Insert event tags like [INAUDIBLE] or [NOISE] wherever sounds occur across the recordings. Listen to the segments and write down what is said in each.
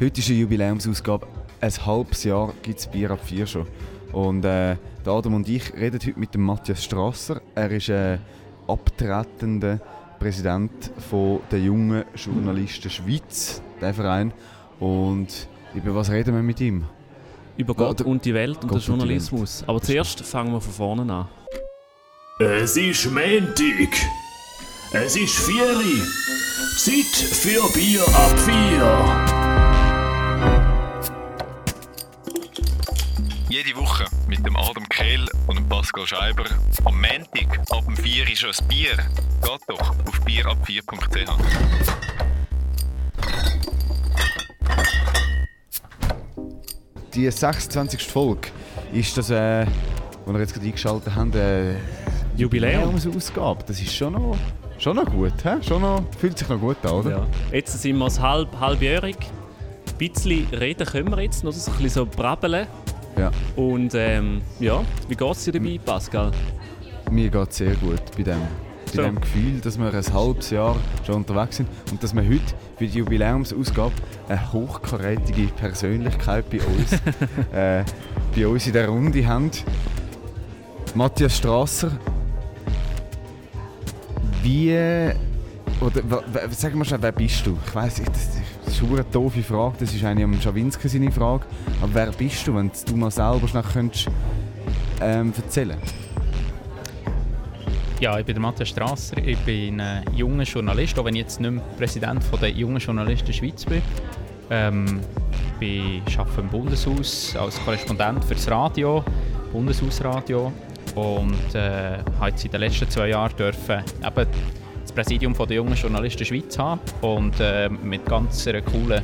Heute ist eine Jubiläumsausgabe. Ein halbes Jahr gibt es Bier ab 4 schon. Und äh, Adam und ich reden heute mit dem Matthias Strasser. Er ist ein abtretender Präsident von der Jungen Journalisten Schweiz, der Verein. Und über was reden wir mit ihm? Über Gott und die Welt und Gott den Journalismus. Und Aber zuerst fangen wir von vorne an. Es ist Montag. Es ist Vieri. Zeit für Bier ab 4. mit dem Adam Kehl und dem Pascal Scheiber. Am Montag ab dem 4 ist schon ein Bier. Geht doch auf bierab4.ch. Die 26. Folge ist das, äh, wo wir jetzt gerade eingeschaltet haben, äh, Jubiläum. Jubiläumsausgabe. Das ist schon noch, schon noch gut, hä? Schon noch, fühlt sich noch gut an, oder? Ja. Jetzt sind wir es halb, halbjährig. Ein bisschen reden können wir jetzt, noch so ein bisschen so brabbeln. Ja. Und ähm, ja, wie geht es dir dabei, Pascal? Mir geht es sehr gut bei dem, bei So. dem Gefühl, dass wir ein halbes Jahr schon unterwegs sind und dass wir heute für die Jubiläumsausgabe eine hochkarätige Persönlichkeit bei uns, [LAUGHS] äh, bei uns in der Runde haben. Matthias Strasser. Wie. Oder wa- wa- sag mal schnell, wer bist du? Ich das, das ist eine doofe Frage, das ist eigentlich am Schawinski seine Frage. Aber wer bist du, wenn du mal selber schnell könntest, ähm, erzählen Ja, ich bin der Matthias Strasser, ich bin ein junger Journalist, auch wenn ich jetzt nicht mehr Präsident von der jungen Journalisten Schweiz bin. Ähm, ich arbeite im Bundeshaus als Korrespondent für das Radio, Bundeshausradio und äh, habe jetzt in den letzten zwei Jahren dürfen eben Präsidium der jungen Journalisten Schweiz haben und äh, mit ganz einer coolen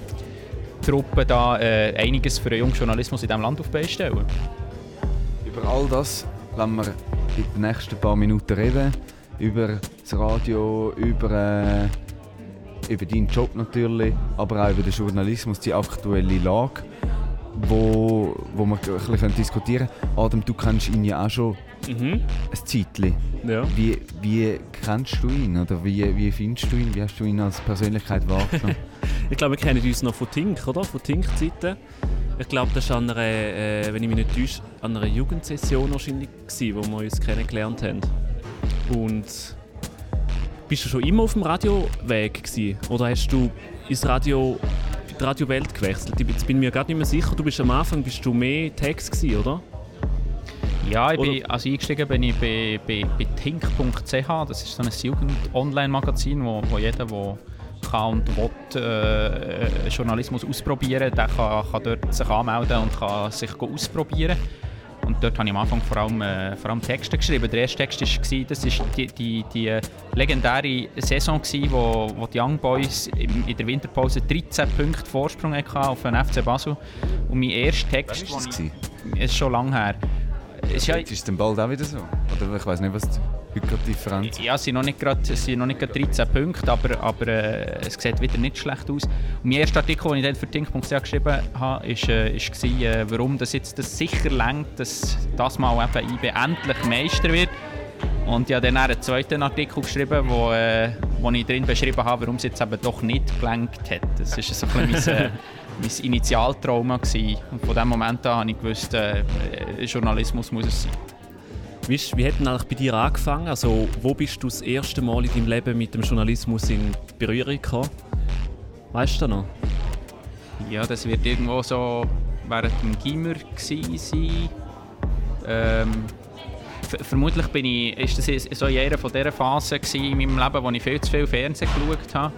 Truppe da äh, einiges für den jungen Journalismus in diesem Land auf die Beine stellen. Über all das werden wir in den nächsten paar Minuten reden. Über das Radio, über, äh, über deinen Job natürlich, aber auch über den Journalismus, die aktuelle Lage, wo, wo wir ein bisschen diskutieren können. Adam, du kennst ihn ja auch schon Mhm. ein Zeitchen. Ja. Wie, wie kennst du ihn oder wie, wie findest du ihn? Wie hast du ihn als Persönlichkeit [LAUGHS] wahrgenommen? Ich glaube, wir kennen uns noch von Tink, oder? Von Tink-Zeiten. Ich glaube, das war an einer, äh, wenn ich mich nicht täusche, an einer Jugendsession wahrscheinlich, gewesen, wo wir uns kennengelernt haben. Und bist du schon immer auf dem Radioweg gewesen? Oder hast du ins Radio, die Radiowelt gewechselt? Ich bin- Jetzt bin ich mir gerade nicht mehr sicher. Du bist am Anfang bist du mehr Text gewesen, oder? Ja, ich bin, also eingestiegen bin ich bei, bei, bei tink.ch. Das ist so ein Jugend-Online-Magazin, wo, wo jeder, der kann und will, äh, Journalismus ausprobieren der kann, kann dort sich anmelden und kann sich ausprobieren. Und dort habe ich am Anfang vor allem, äh, vor allem Texte geschrieben. Der erste Text war, das ist die, die, die äh, legendäre Saison, gewesen, wo, wo die Young Boys in der Winterpause 13 Punkte Vorsprung hatten auf den FC Basel. Und mein erster Text, Wann war das ist schon lange her. Ist ja, Jetzt ist es dann bald auch wieder so? Oder ich weiß nicht, was heute gerade die Differenz ja, es sind noch nicht gerade es sind noch nicht gerade 13 Punkte, aber, aber äh, es sieht wieder nicht schlecht aus. Und mein erster Artikel, den ich dann für Tink.ch geschrieben habe, ist, äh, ist gewesen, äh, warum das jetzt das sicher längt, dass das mal eben IB endlich Meister wird. Und ich habe dann einen zweiten Artikel geschrieben, wo, äh, wo ich drin beschrieben habe, warum es jetzt eben doch nicht gelangt hat. Das war so ein bisschen mein, äh, [LAUGHS] mein Initialtrauma. Gewesen. Und von dem Moment an habe ich gewusst, äh, äh, Journalismus muss es sein. Wie, ist- wie hat denn eigentlich bei dir angefangen? Also, wo bist du das erste Mal in deinem Leben mit dem Journalismus in Berührung gekommen? Weißt du noch? Ja, das wird irgendwo so während dem Gimmer sein. Ähm, vermutlich bin ich, ist das so in einer von dieser Phasen in meinem Leben, wo ich viel zu viel Fernsehen geschaut habe.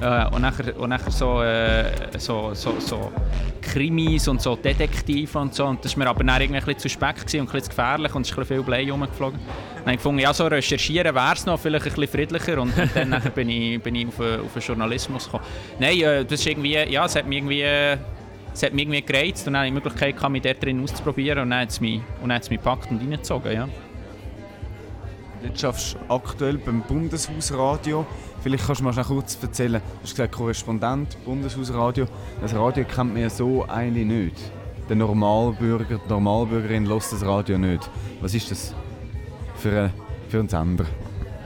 Äh, und nachher, und nachher so, äh, so, so, so Krimis und so Detektive und so. Und das war mir aber dann irgendwie ein bisschen zu speck und ein zu gefährlich und es ist ein viel Blei rumgeflogen. Dann habe ich gefunden, ja, so recherchieren wäre es noch, vielleicht ein bisschen friedlicher. Und, dann nachher bin ich, bin ich auf, auf den Journalismus gekommen. Nein, äh, das ist irgendwie, ja, es hat mich irgendwie... Es hat mich irgendwie gereizt und dann hatte ich die Möglichkeit, mich dort drin auszuprobieren und dann hat es mich, mich gepackt und reingezogen, ja. Jetzt schaffst du aktuell beim Bundeshausradio. Vielleicht kannst du mal kurz erzählen. Du hast gesagt, Korrespondent, Bundeshausradio. Das Radio kennt man ja so eigentlich nicht. Der Normalbürger, die Normalbürgerin lässt das Radio nicht. Was ist das für ein, für ein Sender?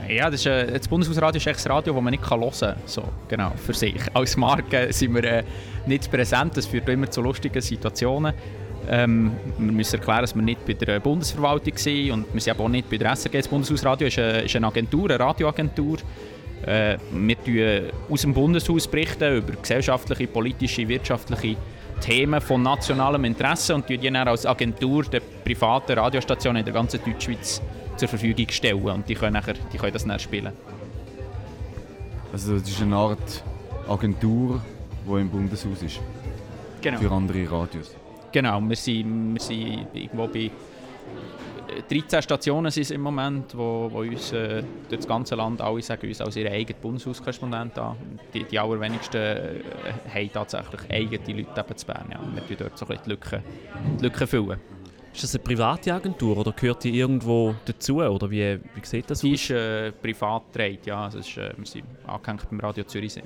Ja, das, ist, äh, das Bundeshausradio ist echt das Radio, das man nicht hören kann. So, genau, für sich. Als Marke sind wir äh, nicht präsent, das führt immer zu lustigen Situationen. Ähm, wir müssen erklären, dass wir nicht bei der Bundesverwaltung sind und wir sind aber auch nicht bei der SRG. Das Bundeshausradio ist eine, ist eine Agentur, eine Radioagentur. Äh, wir berichten aus dem Bundeshaus berichten über gesellschaftliche, politische, wirtschaftliche Themen von nationalem Interesse und die dann als Agentur der privaten Radiostationen in der ganzen Deutschschweiz zur Verfügung stellen und die können, nachher, die können das dann spielen. Also das ist eine Art Agentur, die im Bundeshaus ist. Genau. Für andere Radios. Genau, wir sind, wir sind irgendwo bei 13 Stationen sind es im Moment, wo, wo uns äh, durch das ganze Land alle sagen uns als ihre eigenen Bundeshauskorrespondenten an. Die, die allerwenigsten äh, haben tatsächlich eigene Leute eben zu Bern. Ja. Wir tun dort so ein bisschen die Lücken, die Lücken füllen. Ist das eine private Agentur oder gehört die irgendwo dazu? Oder wie, wie sieht das Die aus? ist äh, privat getragen, ja. Also ist, äh, wir sind angehängt beim Radio Zürichsee.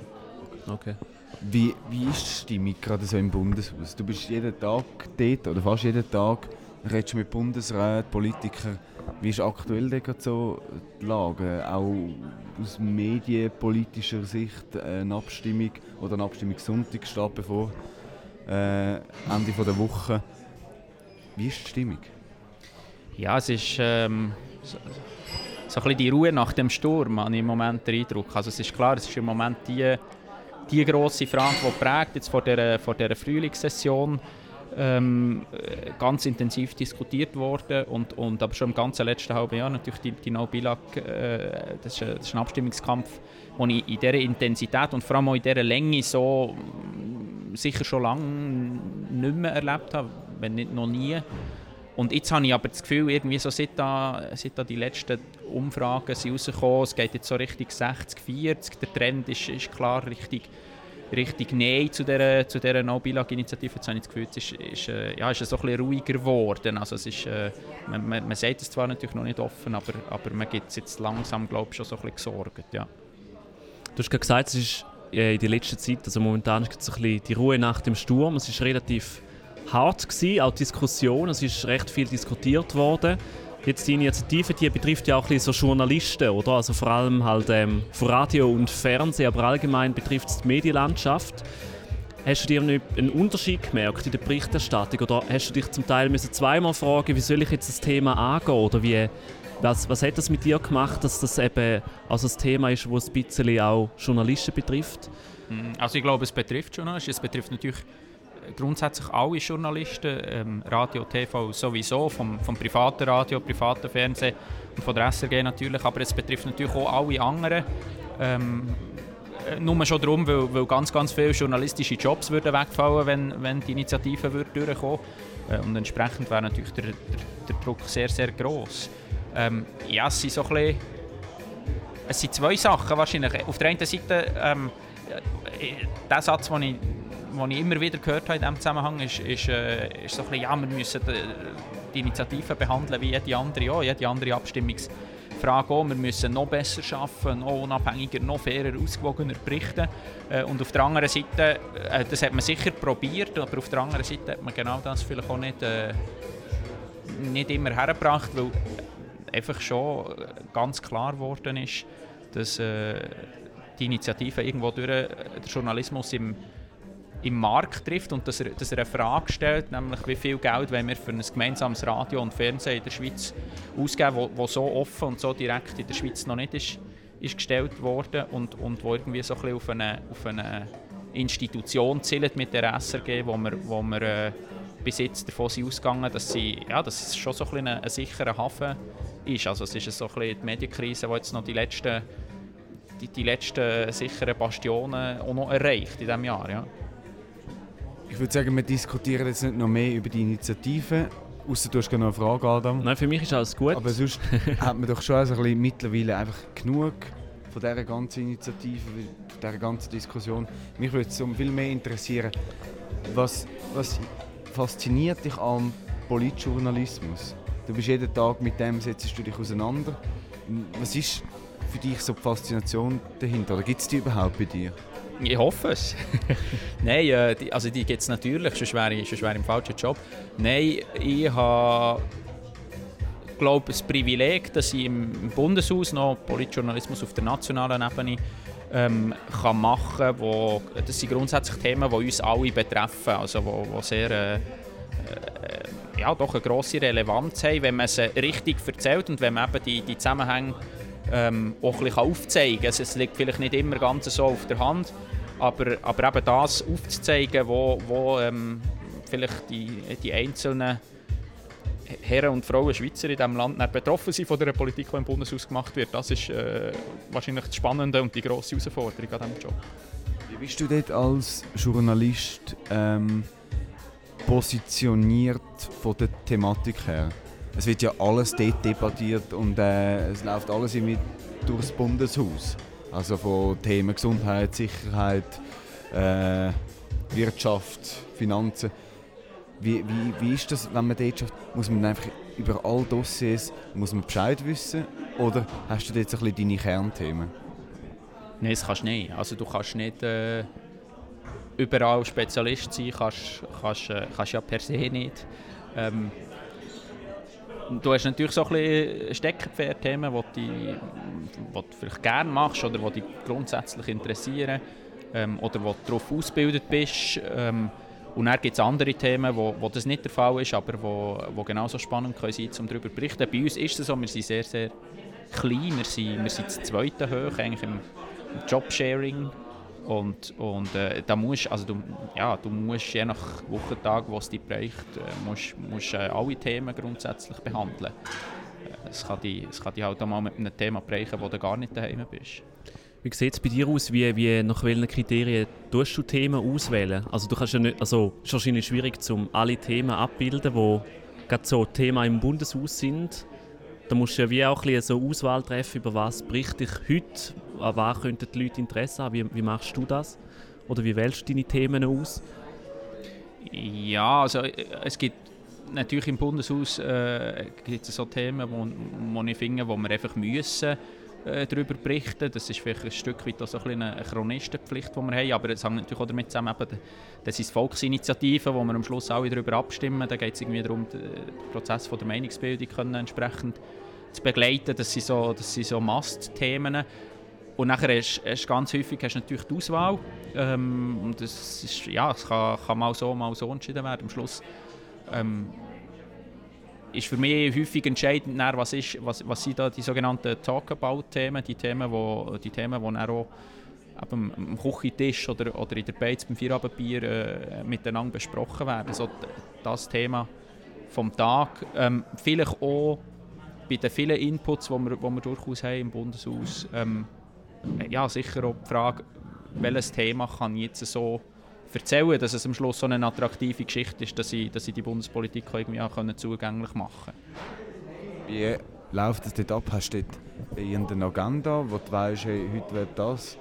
Okay. Wie, wie ist die Stimmung gerade so im Bundeshaus? Du bist jeden Tag dort, oder fast jeden Tag, redest mit Bundesräten, Politikern. Wie ist aktuell die Lage? Auch aus medienpolitischer Sicht eine Abstimmung oder eine Abstimmung Sonntag steht bevor äh, Ende der Woche. Wie ist die Stimmung? Ja, es ist ähm, so, so ein bisschen die Ruhe nach dem Sturm, habe ich im Moment den Eindruck. Also es ist klar, es ist im Moment die, die grosse Frage, die prägt jetzt vor dieser, vor dieser Frühlingssession ähm, äh, ganz intensiv diskutiert worden und, und aber schon im ganzen letzten halben Jahr natürlich die, die No-Bilag, äh, das, ist ein, das ist ein Abstimmungskampf, den ich in dieser Intensität und vor allem auch in dieser Länge so mm, sicher schon lange nicht mehr erlebt habe, wenn nicht noch nie. Und jetzt habe ich aber das Gefühl, irgendwie so seit, da, seit da die letzten Umfragen sind rausgekommen, es geht jetzt so Richtung 60, 40, der Trend ist, ist klar Richtung, Richtung Nein zu dieser, zu dieser No-Bilag-Initiative. Jetzt habe ich das Gefühl, es ist, ist, äh, ja, ist es so ein bisschen ruhiger geworden. Also es ist, äh, man, man, man sagt es zwar natürlich noch nicht offen, aber, aber man gibt es jetzt langsam, glaube ich, schon so ein bisschen gesorgt. Ja. Du hast gerade gesagt, es ist äh, in der letzten Zeit, also momentan ist so ein bisschen die Ruhe nach dem Sturm. Es ist relativ hart gewesen, auch Diskussion. Es ist recht viel diskutiert worden. Jetzt die Initiative, die betrifft ja auch ein so Journalisten, oder? Also vor allem halt ähm, von Radio und Fernsehen, aber allgemein betrifft es die Medienlandschaft. Hast du dir einen einen Unterschied gemerkt in der Berichterstattung oder hast du dich zum Teil müssen zweimal fragen, wie soll ich jetzt das Thema angehen oder wie, was, was hat das mit dir gemacht, dass das eben also das Thema ist, das ein bisschen auch Journalisten betrifft? Also ich glaube, es betrifft Journalisten. Es betrifft natürlich grundsätzlich alle Journalisten, ähm, Radio, TV sowieso, vom, vom privaten Radio, privaten Fernsehen und von der SRG natürlich, aber es betrifft natürlich auch alle anderen. Ähm, äh, nur schon darum, weil, weil ganz, ganz viele journalistische Jobs würden wegfallen, wenn, wenn die Initiative würde durchkommen äh, und entsprechend wäre natürlich der, der, der Druck sehr, sehr gross. Ähm, ja, es sind so ein bisschen, es sind zwei Sachen wahrscheinlich. Auf der einen Seite ähm, äh, der Satz, den ich, den ich immer wieder gehört habe in diesem Zusammenhang, ist, ist, äh, ist so ein bisschen, ja, wir müssen die, Initiative behandeln wie jede andere auch, jede andere Abstimmungsfrage auch. Wir müssen noch besser arbeiten, noch unabhängiger, noch fairer, ausgewogener berichten. Äh, und auf der anderen Seite, äh, das hat man sicher probiert, aber auf der anderen Seite hat man genau das vielleicht auch nicht, nicht immer hergebracht, weil einfach schon ganz klar geworden ist, dass die Initiative irgendwo durch den Journalismus im, im Markt trifft und dass er, dass er eine Frage stellt, nämlich wie viel Geld wollen wir für ein gemeinsames Radio und Fernsehen in der Schweiz ausgeben, wo, wo so offen und so direkt in der Schweiz noch nicht ist, ist gestellt worden und, und wo irgendwie so ein auf eine, auf eine Institution zielt mit der SRG, wo wir, wo wir äh, bis jetzt davon sind ausgegangen, dass, sie, ja, dass es schon so ein, ein, ein sicherer Hafen ist. Also es ist so ein bisschen die Medienkrise, die jetzt noch die letzten, die, die letzten sicheren Bastionen auch noch erreicht in diesem Jahr. Ja. Ich würde sagen, wir diskutieren jetzt nicht noch mehr über die Initiative. Außer du hast noch eine Frage, Adam. Nein, für mich ist alles gut. Aber sonst [LAUGHS] hat man doch schon also ein bisschen mittlerweile einfach genug von dieser ganzen Initiative, von dieser ganzen Diskussion. Mich würde es um viel mehr interessieren, was, was fasziniert dich am Politjournalismus? Du bist jeden Tag mit dem, setzt du dich auseinander. Was ist für dich so die Faszination dahinter? Oder gibt es die überhaupt bei dir? Ich hoffe es. [LAUGHS] Nein, äh, die, also die gibt es natürlich, sonst wäre, ich, sonst ich im falschen Job. Nein, ich habe glaube, das Privileg, dass ich im Bundeshaus noch Politjournalismus auf der nationalen Ebene ähm, kann machen kann. Das sind grundsätzlich Themen, die uns alle betreffen, also wo, wo sehr... Äh, äh, ja, doch eine grosse Relevanz haben, wenn man sie richtig erzählt und wenn man eben die, die Zusammenhänge ähm, auch ein bisschen aufzeigen kann. Also es liegt vielleicht nicht immer ganz so auf der Hand, aber, aber eben das aufzuzeigen, wo, wo ähm, vielleicht die, die einzelnen Herren und Frauen Schweizer in diesem Land betroffen sind von der Politik, die im Bundeshaus gemacht wird, das ist äh, wahrscheinlich das Spannende und die grosse Herausforderung an diesem Job. Wie bist du dort als Journalist ähm, positioniert von der Thematik her? Es wird ja alles dort debattiert und äh, es läuft alles irgendwie durchs Bundeshaus. Also von Themen Gesundheit, Sicherheit, äh, Wirtschaft, Finanzen. Wie, wie, wie ist das, wenn man dort schafft? Muss man einfach über alle Dossiers muss man Bescheid wissen? Oder hast du jetzt ein bisschen deine Kernthemen? Nein, das kannst du nicht. Also du kannst nicht äh, überall Spezialist sein, kannst, kannst, äh, kannst ja per se nicht. Ähm, du hast natürlich so ein bisschen Steckenpferd-Themen, die, du vielleicht gerne machst oder die dich grundsätzlich interessieren ähm, oder wo du darauf ausgebildet bist. Ähm, und dann gibt es andere Themen, wo, wo das nicht der Fall ist, aber wo, wo genauso spannend können sein um darüber zu berichten. Bei uns ist es so, wir sind sehr, sehr klein, wir sind, wir sind zweite hoch eigentlich im Jobsharing und, und äh, da musst, also du, ja, du musst je nach Wochentag, wo es dich bereicht, äh, musst, musst äh, alle Themen grundsätzlich behandeln. Äh, es kann dich, es kann dich halt auch mal mit einem Thema bereichen, wo du gar nicht daheim bist. Wie sieht es bei dir aus? Wie, wie, nach welchen Kriterien tust du Themen auswählen? Also du kannst ja nicht, also es ist wahrscheinlich schwierig, um alle Themen abbilden, die gerade so Thema im Bundeshaus sind. Da musst du ja wie auch ein so Auswahl treffen, über was berichte ich heute, an was könnten die Leute Interesse haben. Wie, wie machst du das? Oder wie wählst du deine Themen aus? Ja, also es gibt natürlich im Bundeshaus äh, gibt es so Themen, wo, wo ich finde, wo wir einfach müssen äh, darüber berichten. Das ist vielleicht ein Stück weit auch so ein eine Chronistenpflicht, die wir haben, aber es hängt natürlich auch damit zusammen, eben, das sind Volksinitiativen, wo wir am Schluss alle darüber abstimmen. Da geht es irgendwie darum, den Prozess von der Meinungsbildung können entsprechend zu begleiten. Das sind so, das so Must-Themen. Und nachher hast, hast ganz häufig hast natürlich die Auswahl. Ähm, das ist, ja, es kann, kann mal so, mal so entschieden werden. Am Schluss ähm, ist für mich häufig entscheidend, was, ist, was, was sind da die sogenannten Talkabout-Themen, die Themen, wo, die Themen, die auch eben am Küchentisch oder, oder in der Beiz beim Feierabendbier äh, miteinander besprochen werden. Also das Thema vom Tag. Ähm, vielleicht auch bei den vielen Inputs, die wir, die wir durchaus haben im Bundeshaus, ähm, ja, sicher auch die Frage, welches Thema kann jetzt so erzählen, dass es am Schluss so eine attraktive Geschichte ist, dass sie, dass sie die Bundespolitik irgendwie auch können zugänglich machen können. Wie läuft es dort ab? Hast du dort irgendeine Agenda, wo du weißt, hey, heute wird das,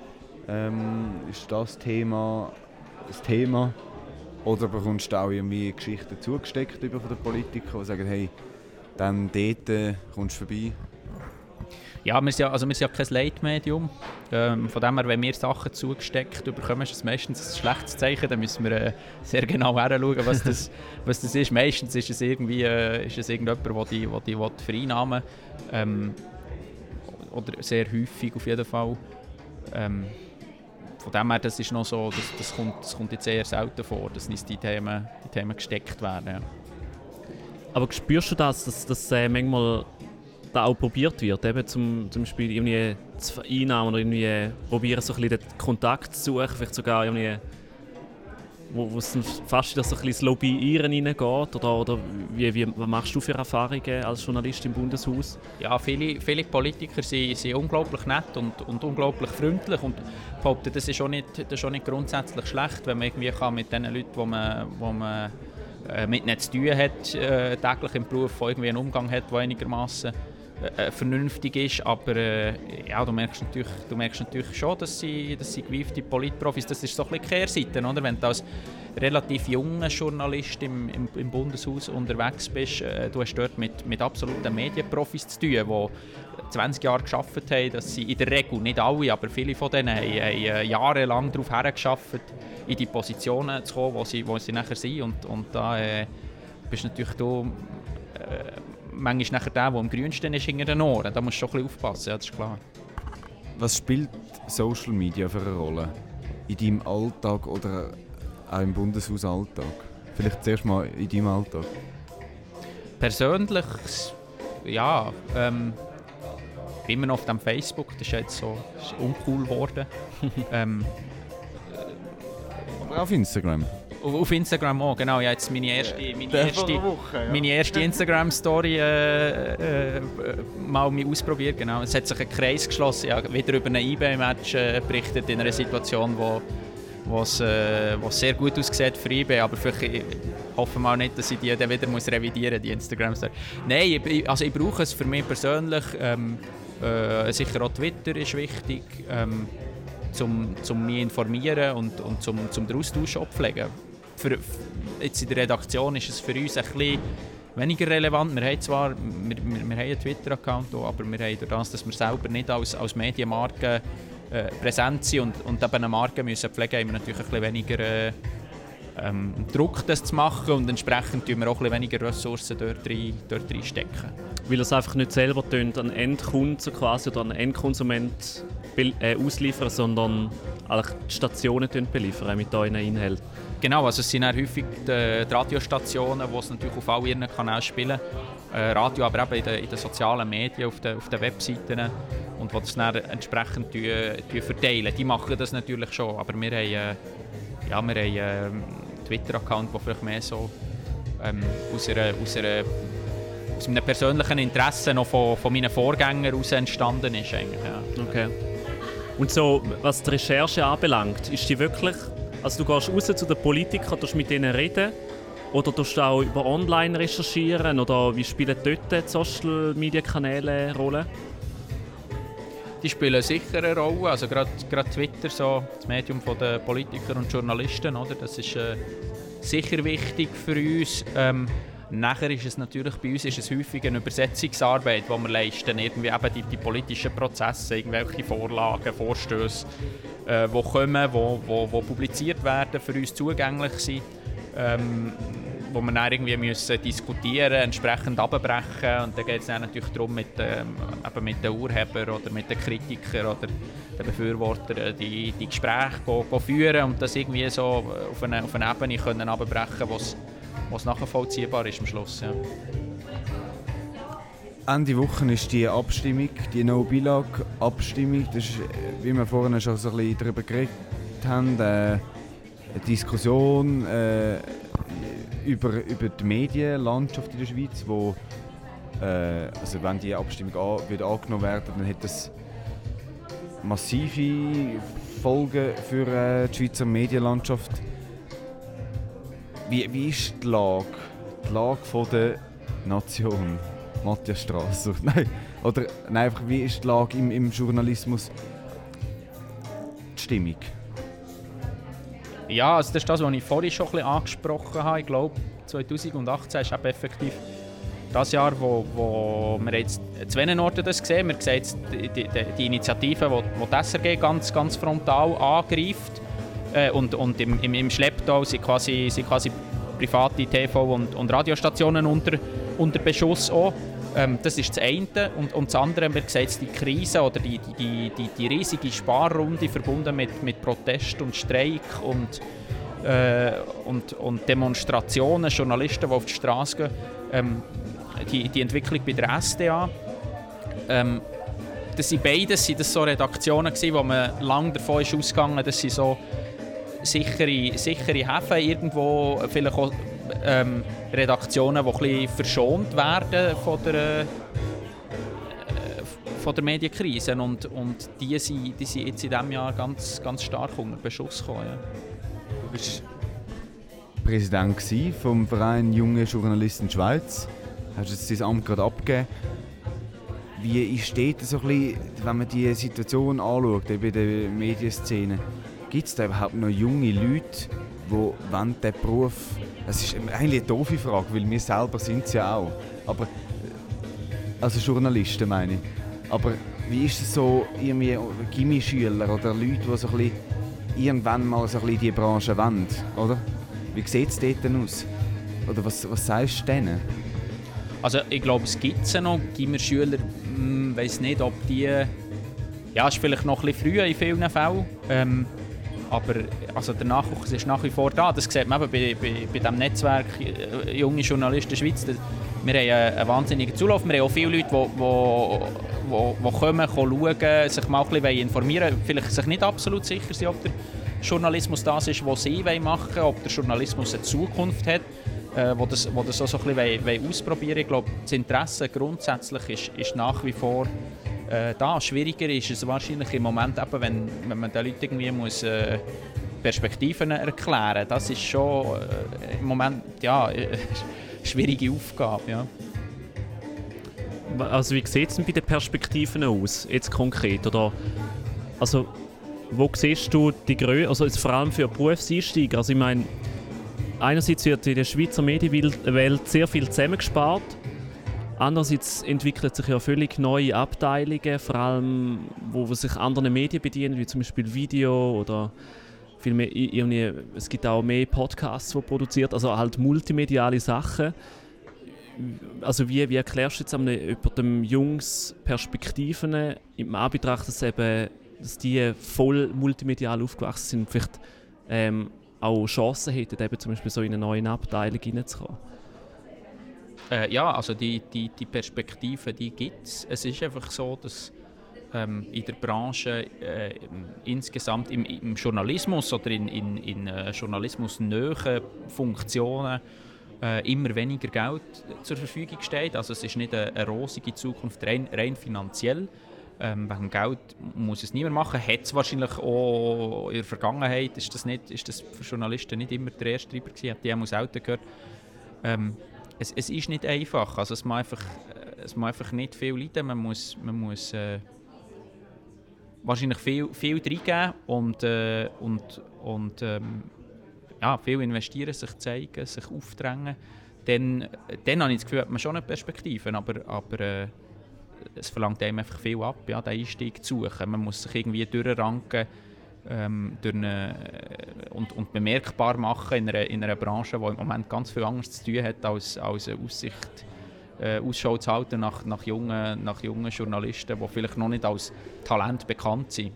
ähm, ist das Thema das Thema? Oder bekommst du auch irgendwie Geschichten zugesteckt über von den Politikern, die sagen, hey, dann dort äh, kommst du vorbei? Ja, wir sind ja, also wir sind ja kein Leitmedium. Ähm, von dem her, wenn wir Sachen zugesteckt bekommen, ist das meistens ein schlechtes Zeichen. Dann müssen wir äh, sehr genau hinschauen, was das, [LAUGHS] was das ist. Meistens ist es irgendwie äh, ist es irgendjemand, der die, wo die, die vereinnahmen ähm, Oder sehr häufig auf jeden Fall. Ähm, von dem her, das ist noch so, das, das, kommt, das kommt jetzt eher selten vor, dass nicht die Themen, die Themen gesteckt werden. Ja. Aber spürst du das, dass das äh, manchmal da auch probiert wird, eben zum, zum Beispiel irgendwie zu vereinnahmen oder irgendwie probieren, so ein bisschen den Kontakt zu suchen, vielleicht sogar irgendwie wo, es fast wieder ein bisschen das Lobbyieren reingeht? Oder, oder wie, wie, was machst du für Erfahrungen als Journalist im Bundeshaus? Ja, viele, viele Politiker sind, sind unglaublich nett und, und unglaublich freundlich und behaupten, das ist, auch nicht, nicht grundsätzlich schlecht, wenn man irgendwie kann mit den Leuten, die man, wo man äh, mit ihnen zu tun hat, äh, täglich im Beruf, irgendwie einen Umgang hat, der einigermaßen äh, vernünftig ist, aber äh, ja, du, merkst natürlich, du merkst natürlich schon, dass sie, dass sie gewiefte Politprofis, das ist so ein bisschen Kehrseite, oder? wenn du als relativ junger Journalist im, im, im Bundeshaus unterwegs bist, äh, du hast dort mit, mit absoluten Medienprofis zu tun, die 20 Jahre geschafft haben, dass sie in der Regel, nicht alle, aber viele von denen haben, haben äh, jahrelang darauf hergeschafft, in die Positionen zu kommen, wo sie, wo sie nachher sind und, und da äh, bist natürlich du manchmal nachher der, der am grünsten ist, hinter den Ohren. Da musst du schon ein bisschen aufpassen, ja, das ist klar. Was spielt Social Media für eine Rolle? In deinem Alltag oder auch im Bundeshausalltag? Vielleicht zuerst mal in deinem Alltag. Persönlich, ja, ähm, bin immer noch auf dem Facebook, das ist jetzt so ist uncool geworden. [LAUGHS] ähm, Aber auf Instagram. Auf Instagram auch, genau. Ja, jetzt meine erste, meine erste, meine erste Instagram-Story äh, äh, mal ausprobiert. Genau. Es hat sich ein Kreis geschlossen. Ja, wieder über ein eBay-Match äh, berichtet in einer Situation, wo was äh, was sehr gut aussieht für eBay, aber vielleicht ich hoffe mal nicht, dass ich die dann wieder muss revidieren die Instagram Story. Nein, ich, also ich brauche es für mich persönlich. Ähm, äh, sicher auch Twitter ist wichtig, ähm, zum, zum mich informieren und, und zum, zum den Austausch abpflegen. Für, jetzt in der Redaktion ist es für uns ein bisschen weniger relevant. Wir haben zwar wir, wir, wir haben einen Twitter-Account, aber wir haben durch das, dass wir selber nicht als, als Medienmarke äh, präsent sind und, und eben eine Marke müssen pflegen, haben wir natürlich ein bisschen weniger äh, ähm, Druck, das zu machen und entsprechend tun wir auch ein weniger Ressourcen dort, rein, dort reinstecken. Weil ihr es einfach nicht selber tönt, an Endkunden quasi oder an Endkonsument äh, ausliefern, sondern eigentlich die Stationen beliefern mit euren Inhalten. Genau, also es sind dann häufig die, die Radiostationen, die es natürlich auf all ihren Kanälen spielen. Äh, Radio, aber eben in den, in den sozialen Medien, auf den, auf den Webseiten und die das dann entsprechend tun, tun verteilen. Die machen das natürlich schon, aber wir haben, äh, ja, wir haben äh, einen Twitter-Account, der vielleicht mehr so ähm, aus, einer, aus, einer, aus einem persönlichen Interesse noch von, von meinen Vorgängern heraus entstanden ist. Eigentlich, ja. Okay. Und so, was die Recherche anbelangt, ist die wirklich. Also, du gehst raus zu den Politikern, tust mit ihnen reden. Oder du auch über online recherchieren? Oder wie spielen dort die Social Media Kanäle eine Rolle? Die spielen sicher eine Rolle. Also gerade, gerade Twitter, so das Medium der Politiker und Journalisten, oder? das ist äh, sicher wichtig für uns. Ähm, nachher ist es natürlich bei uns ist es häufig eine Übersetzungsarbeit, die wir leisten. Irgendwie eben die, die politischen Prozesse, irgendwelche Vorlagen, Vorstöße, äh, die kommen, wo, wo, wo publiziert werden, für uns zugänglich sind. Ähm, wo wir dann irgendwie müssen diskutieren, entsprechend abbrechen und dann geht es dann natürlich darum, mit, ähm, mit den Urhebern oder mit den Kritikern oder den Befürwortern die, die Gespräche go, führen und das irgendwie so auf eine, auf eine Ebene können abbrechen, was was nachvollziehbar ist am Schluss. Ja. Ende Woche ist die Abstimmung, die No-Bilag-Abstimmung. Das ist, äh, wie wir vorhin schon so ein bisschen darüber geredet haben, äh, eine Diskussion äh, über, über die Medienlandschaft in der Schweiz, wo äh, also wenn die Abstimmung an, wird angenommen werden, dann hat das massive Folgen für äh, die Schweizer Medienlandschaft. Wie, wie ist die Lage, die Lage von der Nation? Matthias Strasser. [LAUGHS] Nein, oder nein, einfach, wie ist die Lage im, im Journalismus? Die Stimmung. Ja, also das ist das, was ich vorhin schon ein bisschen angesprochen habe. Ich glaube, 2018 ist eben effektiv das Jahr, wo, wo wir jetzt zu zwei Orten das sehen. Wir sehen jetzt die, die, die Initiative, die die SRG ganz, ganz frontal angreift. Äh, und und im, im, im Schlepptau sind quasi, sind quasi private TV- und, und Radiostationen unter, unter Beschuss auch. Ähm, das ist das eine. Und, und das andere, wir sehen jetzt die Krise oder die, die, die, die riesige Sparrunde verbunden mit, mit Protest und Streik und, äh, und, und Demonstrationen, Journalisten, die auf die Straße gehen. Ähm, die, die Entwicklung bei der SDA. Ähm, das sind beides sind das so Redaktionen, gewesen, wo man lange davon ist ausgegangen, dass sie so sichere, sichere Häfen irgendwo, vielleicht auch ähm, Redaktionen, die ein bisschen verschont werden von der, äh, von der Medienkrise. Und, und die, sind, die sind jetzt in diesem Jahr ganz, ganz stark unter Beschuss gekommen. Du bist Präsident vom Verein Junge Journalisten Schweiz. Hast jetzt dein Amt gerade abgegeben. Wie steht es so wenn man die Situation anschaut, eben in der Medienszene? Gibt es da überhaupt noch junge Leute, die wollen diesen Beruf... Das ist eigentlich eine doofe Frage, weil wir selber sind es ja auch. Aber, äh, also Journalisten meine ich. Aber wie ist es so, irgendwie Gimmischüler oder Leute, die so ein bisschen irgendwann mal so ein bisschen Branche wollen, oder? Wie sieht es dort denn aus? Oder was, was sagst du denen? Also ich glaube, es gibt sie noch. Gimmerschüler, ich weiß nicht, ob die... Ja, ist vielleicht noch ein bisschen früh in vielen Fällen. Ähm, aber also der Nachwuchs ist nach wie vor da. Das sieht man eben bei, bei, bei diesem Netzwerk äh, Junge Journalisten Schweiz. Wir haben einen, wahnsinnigen Zulauf. Wir haben auch viele Leute, die, die, die, kommen, schauen, sich mal ein bisschen informieren wollen. Vielleicht sich nicht absolut sicher sind, ob der Journalismus das ist, was sie machen wollen, ob der Journalismus eine Zukunft hat, äh, wo das, wo das auch so ein bisschen ausprobieren wollen. Ich glaube, das Interesse grundsätzlich ist, ist nach wie vor äh, da. Schwieriger ist es wahrscheinlich im Moment, eben, wenn, wenn man den Leuten irgendwie muss, äh, Perspektiven erklären muss. Das ist schon äh, im Moment ja, eine [LAUGHS] schwierige Aufgabe. Ja. Also wie sieht es denn bei den Perspektiven aus, jetzt konkret? Oder, also, wo siehst du die Größe, also vor allem für Berufseinsteiger? Also ich meine, einerseits wird in der Schweizer Medienwelt sehr viel zusammengespart. Andererseits entwickeln sich ja völlig neue Abteilungen, vor allem wo sich andere Medien bedienen, wie zum Beispiel Video oder viel mehr, es gibt auch mehr Podcasts, die produziert, also halt multimediale Sachen. Also wie, wie erklärst du jetzt einem, jemandem Jungs Perspektiven im Anbetracht, dass, eben, dass die voll multimedial aufgewachsen sind, vielleicht ähm, auch Chancen hätten, eben zum Beispiel so in eine neue Abteilung hineinzukommen? Äh, ja, also die, die, die Perspektive, die gibt es. Es ist einfach so, dass ähm, in der Branche äh, insgesamt im, im, Journalismus oder in, in, in äh, journalismusnähen Funktionen äh, immer weniger Geld zur Verfügung steht. Also es ist nicht eine, eine rosige Zukunft rein, rein finanziell. Ähm, wegen Geld muss es niemand machen. Hat es wahrscheinlich auch in der Vergangenheit, ist das, nicht, ist das für Journalisten nicht immer der erste Treiber gewesen, hat die auch selten gehört. Ähm, es, es, ist nicht einfach. Also es muss einfach, es muss einfach nicht viel leiden. Man muss, man muss äh, wahrscheinlich viel, viel reingeben und, äh, und, und ähm, ja, viel investieren, sich zeigen, sich aufdrängen. Dann, dann habe ich das Gefühl, hat man schon eine Perspektive, aber, aber äh, es verlangt einem einfach viel ab, ja, den Einstieg zu suchen. Man muss sich irgendwie durchranken ähm, durch eine, und, und bemerkbar machen in einer, in einer Branche, die im Moment ganz viel Angst zu tun hat, als, als eine Aussicht äh, Ausschau zu halten nach, nach, jungen, nach jungen Journalisten, die vielleicht noch nicht als Talent bekannt sind.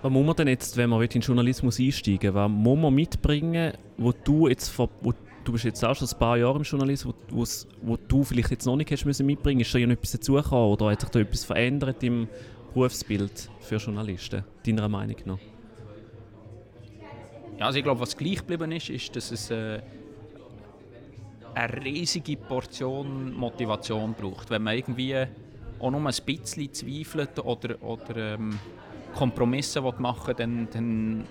Was muss man denn jetzt, wenn man in den Journalismus einsteigen will, was muss man mitbringen, wo du jetzt vor, wo du bist jetzt auch schon ein paar Jahre im Journalismus, wo, wo du vielleicht jetzt noch nicht hast müssen mitbringen, ist da ja etwas dazugekommen oder hat sich da etwas verändert im Berufsbild für Journalisten, deiner Meinung nach? Ja, also ich glaube, was gleich geblieben ist, ist, dass es äh, eine riesige Portion Motivation braucht. Wenn man irgendwie auch nur ein bisschen zweifelt oder, oder ähm, Kompromisse machen will, dann, dann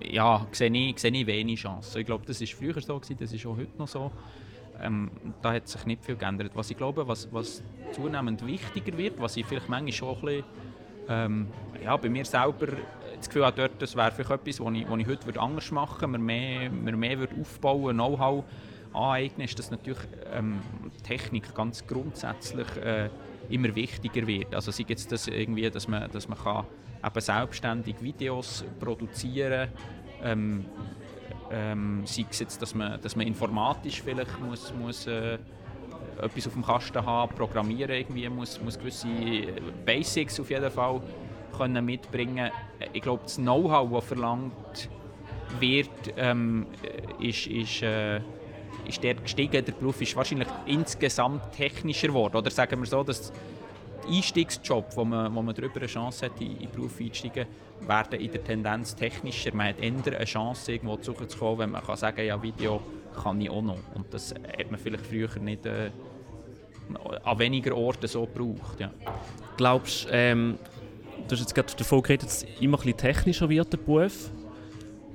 ja, sehe, ich, sehe ich wenig Chancen. Ich glaube, das war früher so, gewesen, das ist auch heute noch so. Ähm, da hat sich nicht viel geändert. Was ich glaube, was, was zunehmend wichtiger wird, was ich vielleicht manchmal schon ein bisschen, ähm, ja, bei mir selber das Gefühl habe, dort, das wäre vielleicht etwas, was ich, was ich heute anders machen würde, mehr, mehr, mehr würde aufbauen, Know-how aneignen, ist, dass natürlich ähm, Technik ganz grundsätzlich äh, immer wichtiger wird. Also sei jetzt das irgendwie, dass man, dass man kann eben selbstständig Videos produzieren ähm, ähm, sei es jetzt, dass man, dass man informatisch vielleicht muss, muss äh, etwas auf dem Kasten haben, programmieren irgendwie, muss, muss gewisse Basics auf jeden Fall können mitbringen. Ich glaube, das Know-how, das verlangt wird, ähm, ist, ist äh, ist der gestiegen. Der Beruf ist wahrscheinlich insgesamt technischer geworden. Oder sagen wir so, dass die Einstiegsjob, wo man, wo man darüber eine Chance hat, in den Beruf einzusteigen, werden in der Tendenz technischer. Man hat eher eine Chance, irgendwo zu kommen, wenn man kann sagen ja, Video kann ich auch noch. Und das hat man vielleicht früher nicht äh, an weniger Orten so gebraucht. Ja. Glaubst ähm, du hast jetzt gerade davon geredet, dass es immer ein bisschen technischer wird, der Beruf?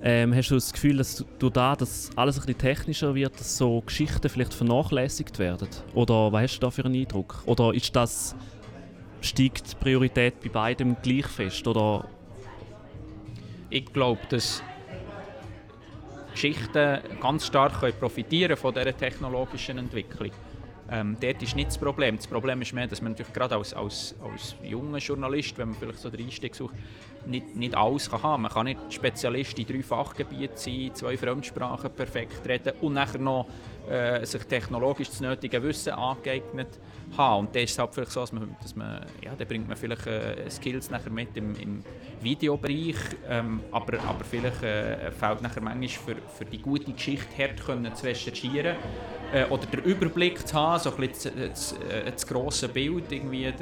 Ähm, hast du das Gefühl, dass durch da, dass alles ein bisschen technischer wird, dass so Geschichten vielleicht vernachlässigt werden? Oder was hast du da für einen Eindruck? Oder ist das, steigt die Priorität bei beidem gleich fest? Oder? Ich glaube, dass Geschichten ganz stark profitieren von dieser technologischen Entwicklung. Ähm, dort ist nicht das Problem. Das Problem ist mehr, dass man natürlich gerade als, als, als junger Journalist, wenn man vielleicht so den Einstieg sucht, nicht, nicht alles kann haben. Man kann nicht Spezialist in drei Fachgebieten sein, zwei Fremdsprachen perfekt reden und nachher noch äh, sich technologisch das nötige Wissen angeeignet haben. Und dann ist halt vielleicht so, dass man, dass man ja, dann bringt man vielleicht äh, Skills nachher mit im, im Videobereich, ähm, aber, aber vielleicht äh, fehlt nachher manchmal für, für die gute Geschichte her können zu recherchieren äh, oder den Überblick zu haben, so ein bisschen das, das, äh, das grosse Bild irgendwie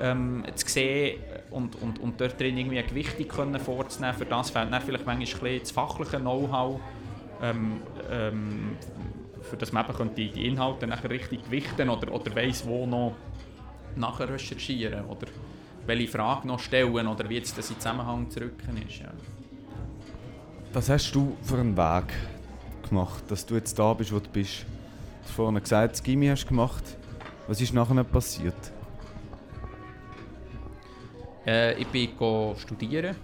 ähm, zu sehen und, und, und dort drin irgendwie eine Gewichtung können vorzunehmen. Für das fehlt dann vielleicht manchmal ein das fachliche Know-how, ähm, ähm, für das man eben die, die Inhalte nachher richtig gewichten oder, oder weiss, wo noch nachher recherchieren oder welche Frage noch stellen oder wie jetzt das in Zusammenhang zu ist. Ja. Was hast du für einen Weg gemacht, dass du jetzt da bist, wo du bist? Du hast vorhin gesagt, das Gimmi hast gemacht. Was ist nachher passiert? Äh, ich bin studieren.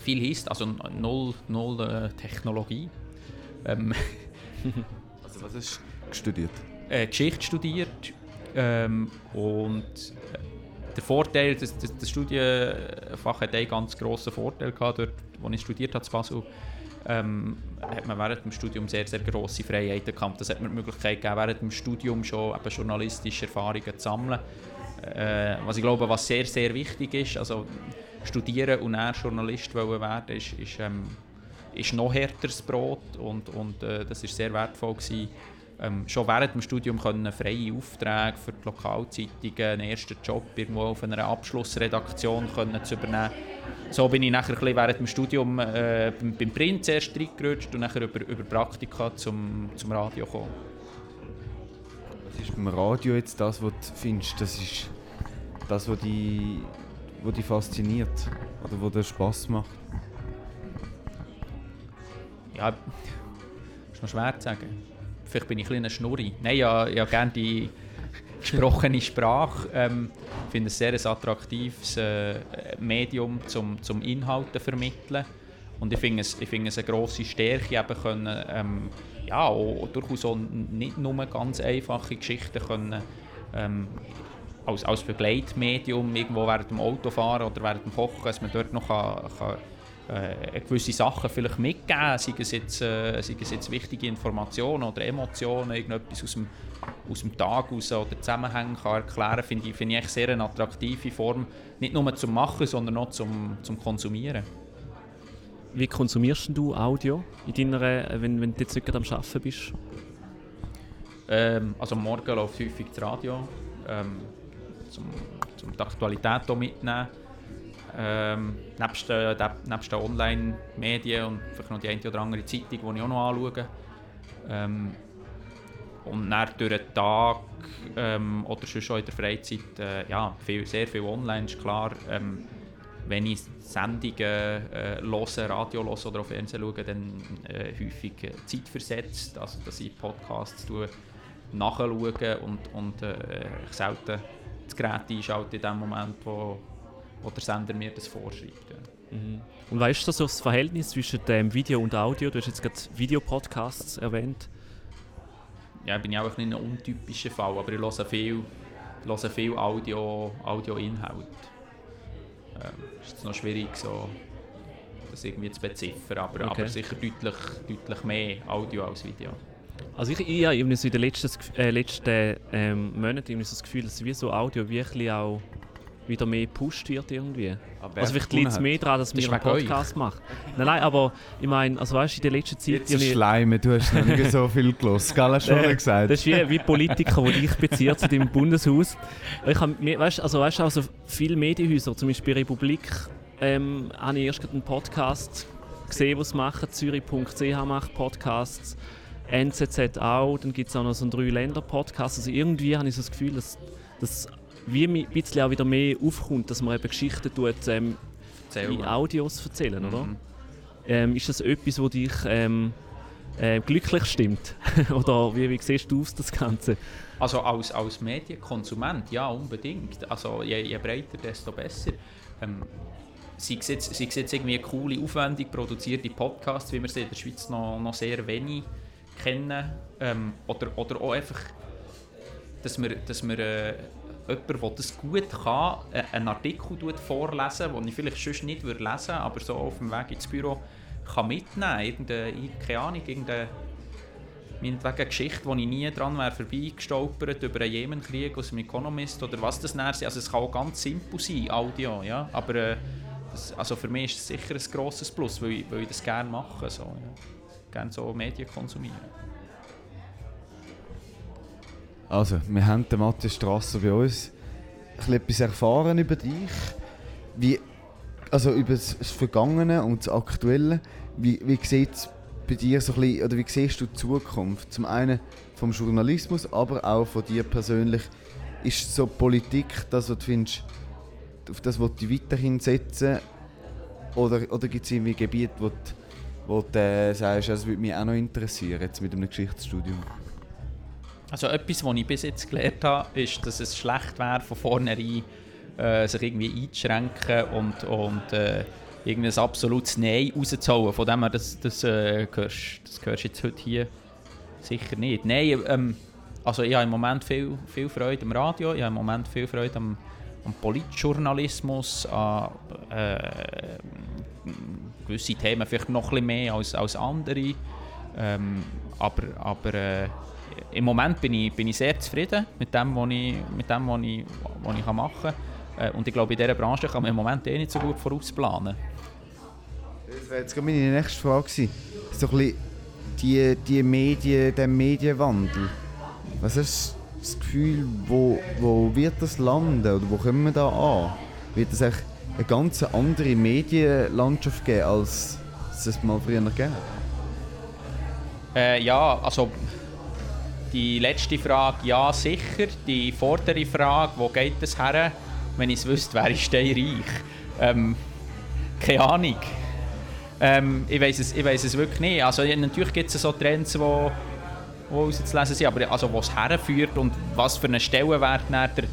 Viel heisst, also null, null äh, Technologie. Ähm, [LAUGHS] also was hast du studiert? Äh, Geschichte studiert. Ähm, und äh, der Vorteil, das, das, das Studienfach hat einen ganz grossen Vorteil gehabt, dort, wo ich studiert habe, in Basel, ähm, hat man während dem Studium sehr, sehr grosse Freiheiten gehabt. Das hat mir die Möglichkeit gegeben, während dem Studium schon eben journalistische Erfahrungen zu sammeln. Äh, was ich glaube, was sehr, sehr wichtig ist, also studieren und dann Journalist werden, ist, ist, ähm, ist noch härteres Brot und, und äh, das ist sehr wertvoll gewesen. Ähm, schon während dem Studium können freie Aufträge für die Lokalzeitungen, einen ersten Job irgendwo auf einer Abschlussredaktion können zu übernehmen. So bin ich nachher ein während dem Studium äh, beim, beim Print zuerst reingerutscht und nachher über, über Praktika zum, zum Radio gekommen. Was ist beim Radio jetzt das, was du findest, das ist das, was dich, was dich fasziniert oder was dir Spass macht? Ja, ist noch schwer zu sagen. Vielleicht bin ich ein bisschen Schnurri. Nein, ja, ja gerne die gesprochene Sprache. Ähm, ich finde es sehr ein attraktives äh, Medium, zum, zum Inhalte vermitteln. Und ich finde es, ich finde es eine grosse Stärke, eben können, ähm, ja, auch, durchaus auch nicht nur ganz einfache Geschichten können, ähm, als, als Begleitmedium irgendwo während dem Autofahren oder während dem Kochen, dass man dort noch kann, kann äh, gewisse Sachen vielleicht mitgeben, sei es, jetzt, äh, sei es jetzt wichtige Informationen oder Emotionen, irgendetwas aus dem, aus dem Tag raus oder Zusammenhänge kann erklären, finde ich, find ich sehr eine attraktive Form, nicht nur zum Machen, sondern auch zum, zum Konsumieren. Wie konsumierst du Audio, in deiner, äh, wenn, wenn du jetzt nicht am Arbeiten bist? Ähm, also morgen läuft häufig das Radio, ähm, zum, zum die Aktualität mitnehmen ähm, nebst, den Online-Medien und vielleicht noch die eine oder andere Zeitung, die ich auch noch anschaue. Ähm, und dann durch den Tag ähm, oder schon in der Freizeit äh, ja, viel, sehr viel online, ist klar. Ähm, wenn ich Sendungen äh, höre, Radio höre oder auf Fernsehen schaue, dann äh, häufig äh, zeitversetzt, also dass ich Podcasts nachschaue und, und äh, ich selten das Gerät einschalte in dem Moment, wo, wo der Sender mir das vorschreibt. Ja. Mhm. Und weißt du so das Verhältnis zwischen dem Video und Audio? Du hast jetzt gerade Videopodcasts erwähnt. Ja, bin ich auch ein, ein untypischer Fall, aber ich höre viel, höre viel Audio, Audio-Inhalt. Ähm, ist noch schwierig, so, das irgendwie zu beziffern, aber, okay. aber sicher deutlich, deutlich mehr Audio als Video. Also ich, ich habe in den letzten, äh, letzten ähm, Monaten das Gefühl, dass wie so Audio wirklich auch wieder mehr gepusht wird irgendwie. Aber also vielleicht liegt es mehr daran, dass wir einen Podcast machen. Nein, nein, aber ich meine, also weißt du, in der letzten Zeit... Jetzt ist Schleime, du hast noch nicht so viel gehört, gell, hast [LAUGHS] schon gesagt. Das ist wie, wie Politiker, die dich beziehen zu dem Bundeshaus. Ich habe, weißt, also weißt du, also viele Medienhäuser, zum Beispiel Republik, ähm, habe ich erst einen Podcast gesehen, was sie machen. Zürich.ch macht Podcasts. NZZ auch, dann gibt es auch noch so einen Drei-Länder-Podcast. Also irgendwie habe ich so das Gefühl, dass, dass wie ein bisschen auch wieder mehr aufkommt, dass man eben Geschichten tut, ähm, in Audios erzählen, oder? Mhm. Ähm, ist das etwas, was dich ähm, äh, glücklich stimmt? [LAUGHS] oder wie, wie siehst du aus das Ganze? Also als, als Medienkonsument, ja, unbedingt. Also je, je breiter, desto besser. Ähm, sei es jetzt, sei es jetzt irgendwie coole, aufwendig produzierte Podcasts, wie wir sie in der Schweiz noch, noch sehr wenig kennen, ähm, oder, oder auch einfach, dass wir, dass wir äh, jemand, der das gut kann, äh, einen Artikel vorlesen, den ich vielleicht sonst nicht lesen würde, aber so auf dem Weg ins Büro kann mitnehmen, irgendeine, keine Ahnung, irgendeine meinetwegen eine Geschichte, wo ich nie dran wäre vorbeigestolpert, über einen Jemenkrieg aus dem Economist oder was das näher Also es kann auch ganz simpel sein, Audio, ja, aber äh, das, also für mich ist es sicher ein grosses Plus, weil ich, weil ich das gerne mache, so, ja. Gerne so Medien konsumieren. Also, wir haben den Matthias Strasser bei uns ein etwas erfahren über dich. Wie, also über das Vergangene und das Aktuelle. Wie, wie sieht bei dir so ein bisschen, oder wie siehst du die Zukunft? Zum einen vom Journalismus, aber auch von dir persönlich. Ist so Politik das, was du findest, auf das was du weiterhin setzen? Oder, oder gibt es irgendwie Gebiete, wo du, wo du äh, sagst, das würde mich auch noch interessieren, jetzt mit einem Geschichtsstudium? Also etwas, was ich bis jetzt gelernt habe, ist, dass es schlecht wäre, von vornherein äh, sich irgendwie einzuschränken und, und äh, irgendein absolutes Nein rauszuholen. Von dem her, das, das, äh, hörst, das hörst jetzt heute hier sicher nicht. Nein, ähm, also ich habe im Moment viel, viel Freude am Radio, ich habe im Moment viel Freude am, am Politjournalismus, an äh, gewisse Themen vielleicht noch ein bisschen mehr als, als andere. Ähm, aber aber äh, im Moment bin ich, bin ich sehr zufrieden mit dem, was ich, mit dem, was ich, was ich machen kann. Äh, und ich glaube, in dieser Branche kann man im Moment eh nicht so gut vorausplanen. Das wäre jetzt meine nächste Frage gewesen. So ein bisschen die, die Medien, der Medienwandel. Was ist das Gefühl, wo, wo wird das landen oder wo kommen wir da an? Wird es echt eine ganz andere Medienlandschaft geben, als es es mal früher gegeben hat? Äh, ja, also die letzte Frage, ja sicher. Die vordere Frage, wo geht das her? Wenn ich es wüsste, wäre ich steinreich. Ähm, keine Ahnung. Ähm, ich weiß es, ich weiss es wirklich nicht. Also natürlich gibt es so Trends, wo, wo rauszulesen sind, aber also, wo es herführt und was für einen Stellenwert der,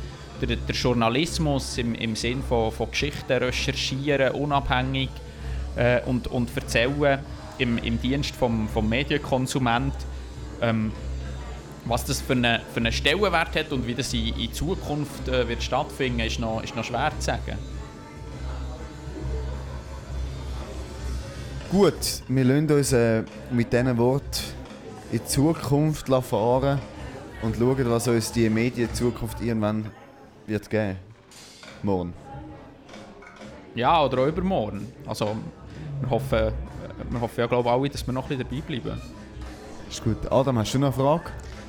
der, der Journalismus im, im Sinn von, von Geschichten recherchieren, unabhängig äh, und, und erzählen im, im Dienst vom, vom Medienkonsument. Ähm, was das für einen, für einen Stellenwert hat und wie das in, in Zukunft äh, wird stattfinden, ist noch, ist noch schwer zu sagen. Gut, wir lassen uns äh, mit diesen Worten in die Zukunft fahren und schauen, was uns die Medien in Zukunft irgendwann wird geben. Morgen. Ja, oder auch übermorgen. Also, wir hoffen, wir hoffen ja, glaube ich, alle, dass wir noch ein bisschen dabei bleiben. Ist gut. Adam, hast du noch eine Frage?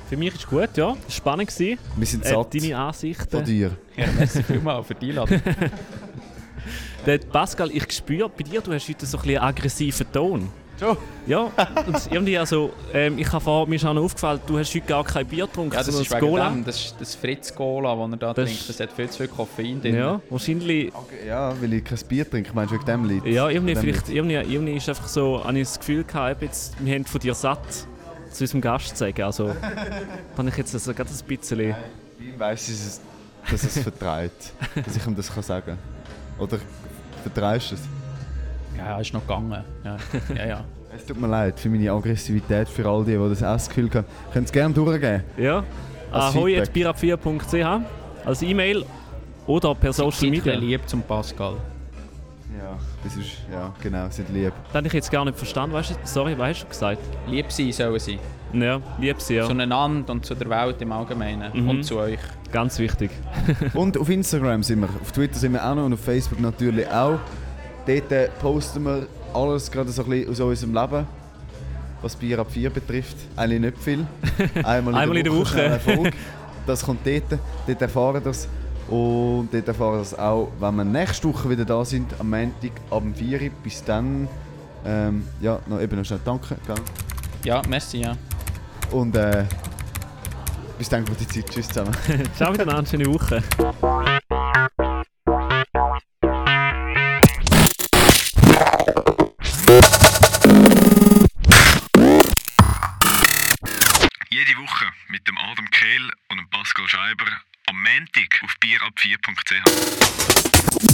Für mich ist es gut, ja. Es war spannend. Gewesen. Wir sind Äh, satt deine von Ansichten. dir. Ja, merci vielmals für die Einladung. [LAUGHS] Pascal, ich spüre bei dir, du hast heute so ein bisschen einen aggressiven Ton. Schon? Ja, und irgendwie also, ähm, ich habe vor, mir ist auch noch aufgefallen, du hast heute gar kein Bier getrunken, Ja, das sondern ist das Cola. dem, das, ist das Fritz Cola, das er da Das- trinkt, das hat viel zu viel Koffein drin. Ja, wahrscheinlich, Okay, ja, weil ich kein Bier trinke, meinst du wegen dem Lied? ja, irgendwie, vielleicht, irgendwie, irgendwie ist einfach so, habe ich das Gefühl gehabt, jetzt, wir haben von dir satt, zu unserem Gast zu sagen, also, [LAUGHS] habe ich jetzt also gerade ein bisschen, Ich weiss, dass es, dass es vertreibt, dass ich ihm das kann sagen kann. Oder vertreibst du es? Ja, ist noch gegangen. Ja, ja. ja. [LAUGHS] Es tut mir leid für meine Aggressivität, für all die, die das auch das Gefühl haben. Könnt es gerne durchgeben. ja, Als ahoi.birab4.ch als E-Mail oder per Social Seid ein Media. bisschen lieb zum Pascal. Ja, das ist, ja, genau, sind lieb. Das habe ich jetzt gar nicht verstanden, weißt du, sorry, was hast du gesagt? Lieb sein sollen sie. Ja, lieb sie, ja, Zueinander und zu der Welt im Allgemeinen. Mhm. Und zu euch. ganz wichtig. Und auf Instagram sind wir, auf Twitter sind wir auch noch und auf Facebook natürlich auch. Dort posten wir alles gerade so ein bisschen aus unserem Leben, was Bier ab 4 betrifft. Eigentlich nicht viel. [LAUGHS] Einmal, Einmal in der Woche. schnell eine Folge. Das kommt dort, dort erfahren das. Und dort erfahren das auch, wenn wir nächste Woche wieder da sind, am Montag ab dem 4 Uhr. Bis dann, ähm, ja, noch eben noch schnell danke. Gell? Ja, merci, ja. Und äh, bis dann, gute Zeit. Tschüss zusammen. [LAUGHS] Ciao miteinander, schöne Woche. Jede Woche mit dem Adam Kehl und dem Pascal Scheiber am Montag auf bierab4.ch.